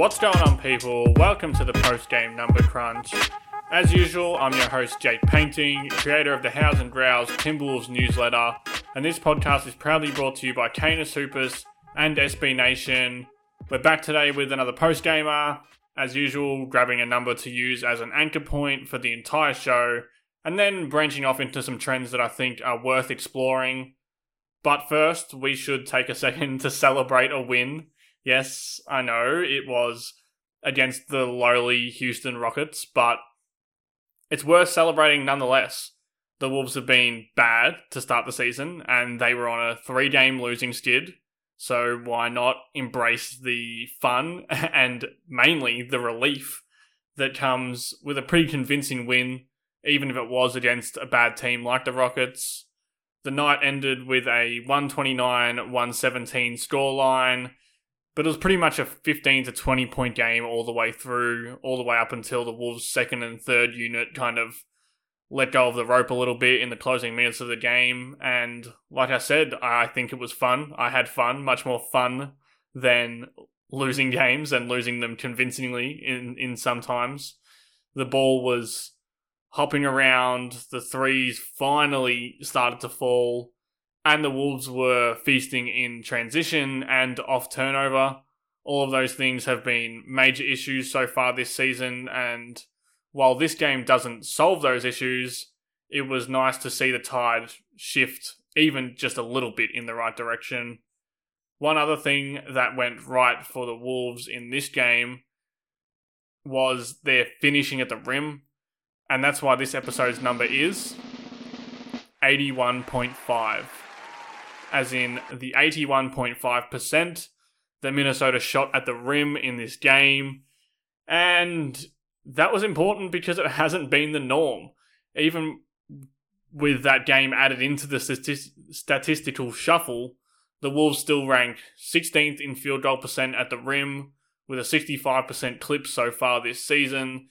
What's going on, people? Welcome to the post game number crunch. As usual, I'm your host, Jake Painting, creator of the Howls and Growls Timberwolves newsletter, and this podcast is proudly brought to you by Canis Hoopus and SB Nation. We're back today with another post gamer, as usual, grabbing a number to use as an anchor point for the entire show, and then branching off into some trends that I think are worth exploring. But first, we should take a second to celebrate a win. Yes, I know it was against the lowly Houston Rockets, but it's worth celebrating nonetheless. The Wolves have been bad to start the season, and they were on a three game losing skid. So why not embrace the fun and mainly the relief that comes with a pretty convincing win, even if it was against a bad team like the Rockets. The night ended with a 129 117 scoreline but it was pretty much a 15 to 20 point game all the way through, all the way up until the Wolves' second and third unit kind of let go of the rope a little bit in the closing minutes of the game. And like I said, I think it was fun. I had fun, much more fun than losing games and losing them convincingly in, in sometimes. The ball was hopping around, the threes finally started to fall and the Wolves were feasting in transition and off turnover. All of those things have been major issues so far this season, and while this game doesn't solve those issues, it was nice to see the tide shift even just a little bit in the right direction. One other thing that went right for the Wolves in this game was their finishing at the rim, and that's why this episode's number is 81.5 as in the 81.5% that Minnesota shot at the rim in this game. And that was important because it hasn't been the norm. Even with that game added into the statistical shuffle, the Wolves still rank 16th in field goal percent at the rim with a 65% clip so far this season.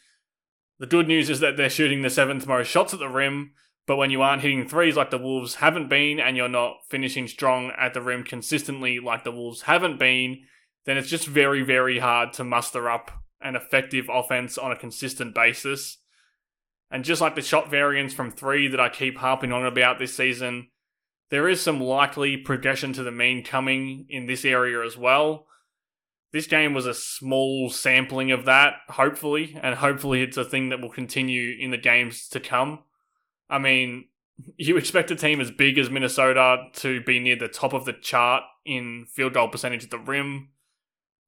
The good news is that they're shooting the seventh most shots at the rim, but when you aren't hitting threes like the Wolves haven't been, and you're not finishing strong at the rim consistently like the Wolves haven't been, then it's just very, very hard to muster up an effective offense on a consistent basis. And just like the shot variance from three that I keep harping on about this season, there is some likely progression to the mean coming in this area as well. This game was a small sampling of that, hopefully, and hopefully it's a thing that will continue in the games to come. I mean, you expect a team as big as Minnesota to be near the top of the chart in field goal percentage at the rim,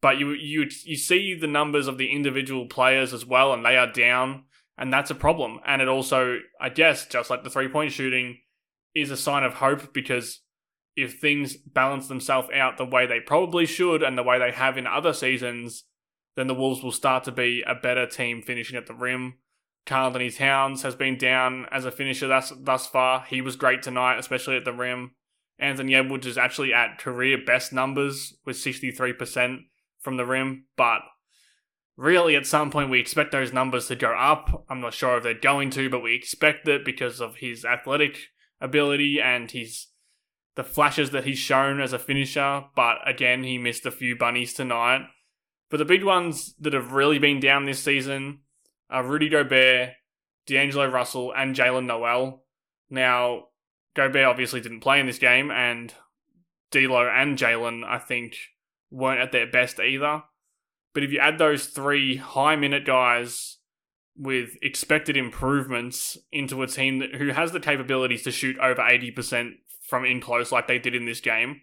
but you you you see the numbers of the individual players as well, and they are down, and that's a problem. And it also, I guess, just like the three point shooting, is a sign of hope because if things balance themselves out the way they probably should and the way they have in other seasons, then the Wolves will start to be a better team finishing at the rim. Karl-Anthony Towns has been down as a finisher thus, thus far. He was great tonight, especially at the rim. Anthony Edwards is actually at career best numbers with 63% from the rim, but really at some point we expect those numbers to go up. I'm not sure if they're going to, but we expect it because of his athletic ability and his the flashes that he's shown as a finisher, but again, he missed a few bunnies tonight. But the big ones that have really been down this season uh, Rudy Gobert, D'Angelo Russell, and Jaylen Nowell. Now, Gobert obviously didn't play in this game, and D'Lo and Jalen, I think, weren't at their best either. But if you add those three high minute guys with expected improvements into a team that, who has the capabilities to shoot over 80% from in close like they did in this game,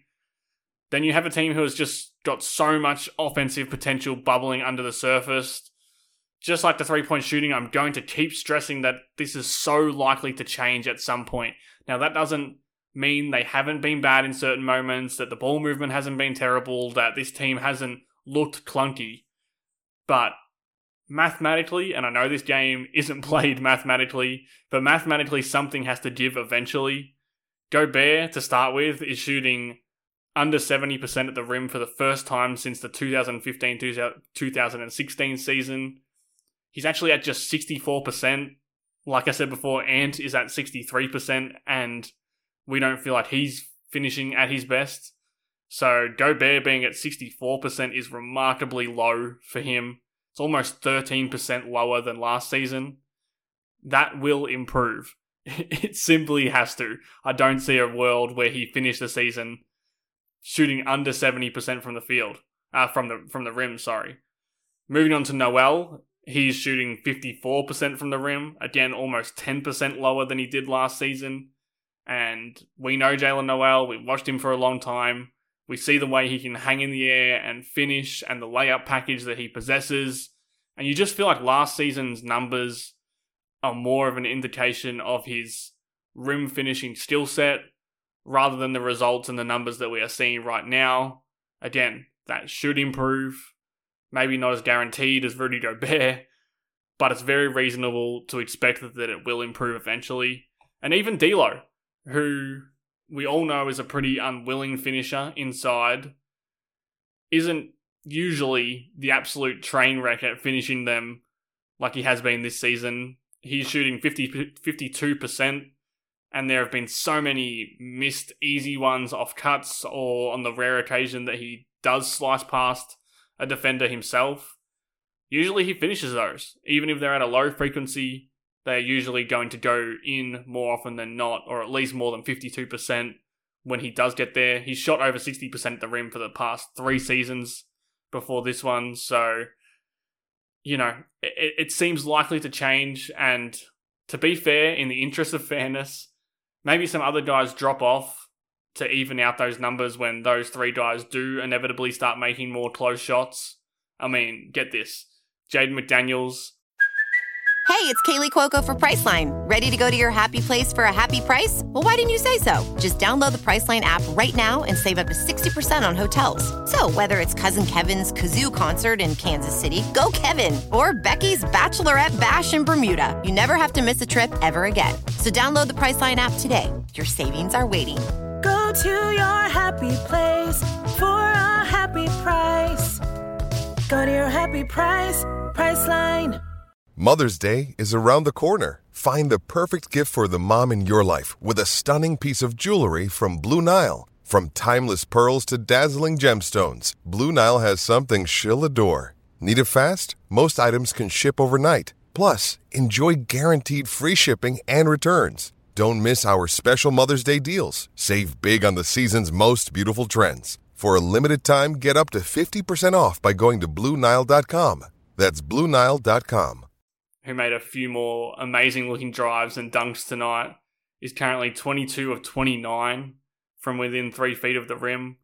then you have a team who has just got so much offensive potential bubbling under the surface. Just like the three point shooting, I'm going to keep stressing that this is so likely to change at some point. Now, that doesn't mean they haven't been bad in certain moments, that the ball movement hasn't been terrible, that this team hasn't looked clunky. But mathematically, and I know this game isn't played mathematically, but mathematically something has to give eventually. Gobert, to start with, is shooting under 70% at the rim for the first time since the 2015 2016 season. He's actually at just 64%. Like I said before, Ant is at 63%, and we don't feel like he's finishing at his best. So Gobert being at 64% is remarkably low for him. It's almost 13% lower than last season. That will improve. It simply has to. I don't see a world where he finished the season shooting under 70% from the field. Uh, from the from the rim, sorry. Moving on to Nowell, he's shooting 54% from the rim. Again, almost 10% lower than he did last season. And we know Jaylen Nowell. we've watched him for a long time. We see the way he can hang in the air and finish and the layup package that he possesses. And you just feel like last season's numbers are more of an indication of his rim finishing skill set rather than the results and the numbers that we are seeing right now. Again, that should improve. Maybe not as guaranteed as Rudy Gobert, but it's very reasonable to expect that it will improve eventually. And even D'Lo, who we all know is a pretty unwilling finisher inside, isn't usually the absolute train wreck at finishing them like he has been this season. He's shooting 50, 52%, and there have been so many missed easy ones off cuts or on the rare occasion that he does slice past a defender himself. Usually he finishes those, even if they're at a low frequency they're usually going to go in more often than not, or at least more than 52% when he does get there. He's shot over 60% at the rim for the past three seasons before this one, so, you know, it, it seems likely to change. And to be fair, in the interest of fairness, maybe some other guys drop off to even out those numbers when those three guys do inevitably start making more close shots. I mean, get this. Jaden McDaniels Hey, it's Kaley Cuoco for Priceline. Ready to go to your happy place for a happy price? Well, why didn't you say so? Just download the Priceline app right now and save up to 60% on hotels. So, whether it's Cousin Kevin's Kazoo concert in Kansas City, go Kevin, or Becky's Bachelorette Bash in Bermuda, you never have to miss a trip ever again. So, download the Priceline app today. Your savings are waiting. To your happy place for a happy price. Go to your happy price, Priceline. Mother's Day is around the corner. Find the perfect gift for the mom in your life with a stunning piece of jewelry from Blue Nile. From timeless pearls to dazzling gemstones, Blue Nile has something she'll adore. Need it fast? Most items can ship overnight. Plus, enjoy guaranteed free shipping and returns. Don't miss our special Mother's Day deals. Save big on the season's most beautiful trends. For a limited time, get up to 50% off by going to BlueNile.com. That's BlueNile.com who made a few more amazing looking drives and dunks tonight, is currently 22 of 29 from within three feet of the rim.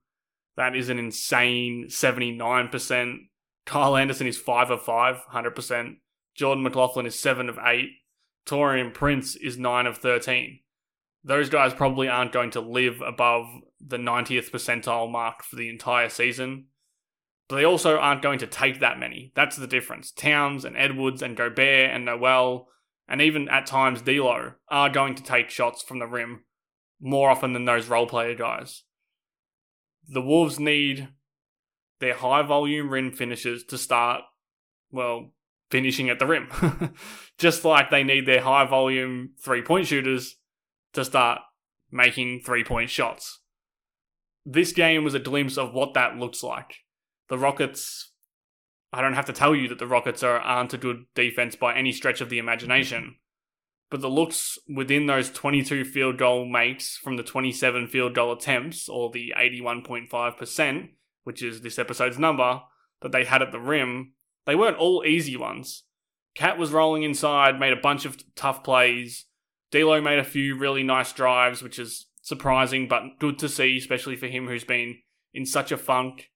That is an insane 79%. Kyle Anderson is 5 of 5, 100%. Jordan McLaughlin is 7 of 8. Taurean Prince is 9 of 13. Those guys probably aren't going to live above the 90th percentile mark for the entire season but they also aren't going to take that many. That's the difference. Towns and Edwards and Gobert and Nowell and even at times D'Lo are going to take shots from the rim more often than those role player guys. The Wolves need their high volume rim finishes to start, well, finishing at the rim. Just like they need their high volume three point shooters to start making three point shots. This game was a glimpse of what that looks like the Rockets. I don't have to tell you that the Rockets are, aren't a good defense by any stretch of the imagination. But the looks within those 22 field goal makes from the 27 field goal attempts, or the 81.5%, which is this episode's number, that they had at the rim, they weren't all easy ones. KAT was rolling inside, made a bunch of tough plays. D'Lo made a few really nice drives, which is surprising but good to see, especially for him who's been in such a funk.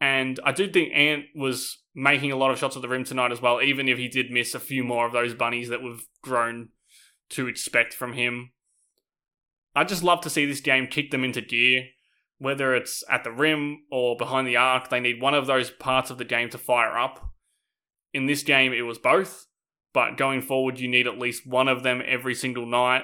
And I do think Ant was making a lot of shots at the rim tonight as well, even if he did miss a few more of those bunnies that we've grown to expect from him. I just love to see this game kick them into gear. Whether it's at the rim or behind the arc, they need one of those parts of the game to fire up. In this game, it was both, but going forward, you need at least one of them every single night.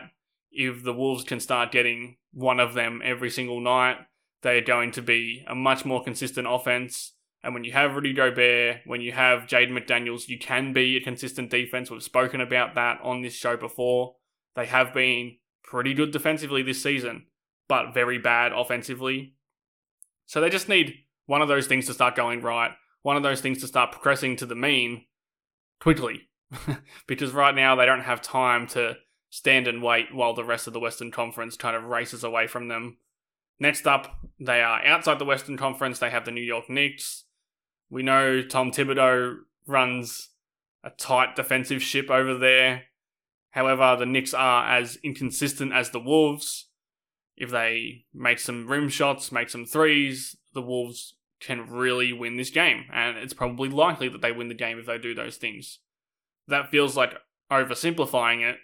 If the Wolves can start getting one of them every single night, they are going to be a much more consistent offense. And when you have Rudy Gobert, when you have Jaden McDaniels, you can be a consistent defense. We've spoken about that on this show before. They have been pretty good defensively this season, but very bad offensively. So they just need one of those things to start going right, one of those things to start progressing to the mean quickly. because right now they don't have time to stand and wait while the rest of the Western Conference kind of races away from them. Next up, they are outside the Western Conference. They have the New York Knicks. We know Tom Thibodeau runs a tight defensive ship over there. However, the Knicks are as inconsistent as the Wolves. If they make some rim shots, make some threes, the Wolves can really win this game. And it's probably likely that they win the game if they do those things. That feels like oversimplifying it,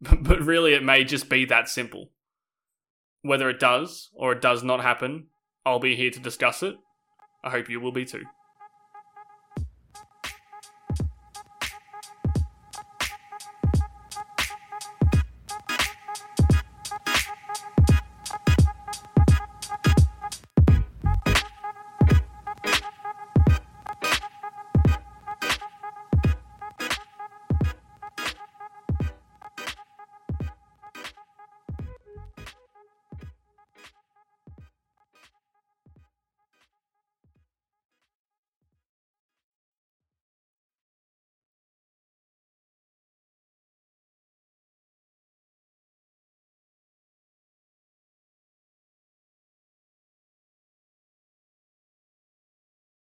but really it may just be that simple. Whether it does or it does not happen, I'll be here to discuss it. I hope you will be too.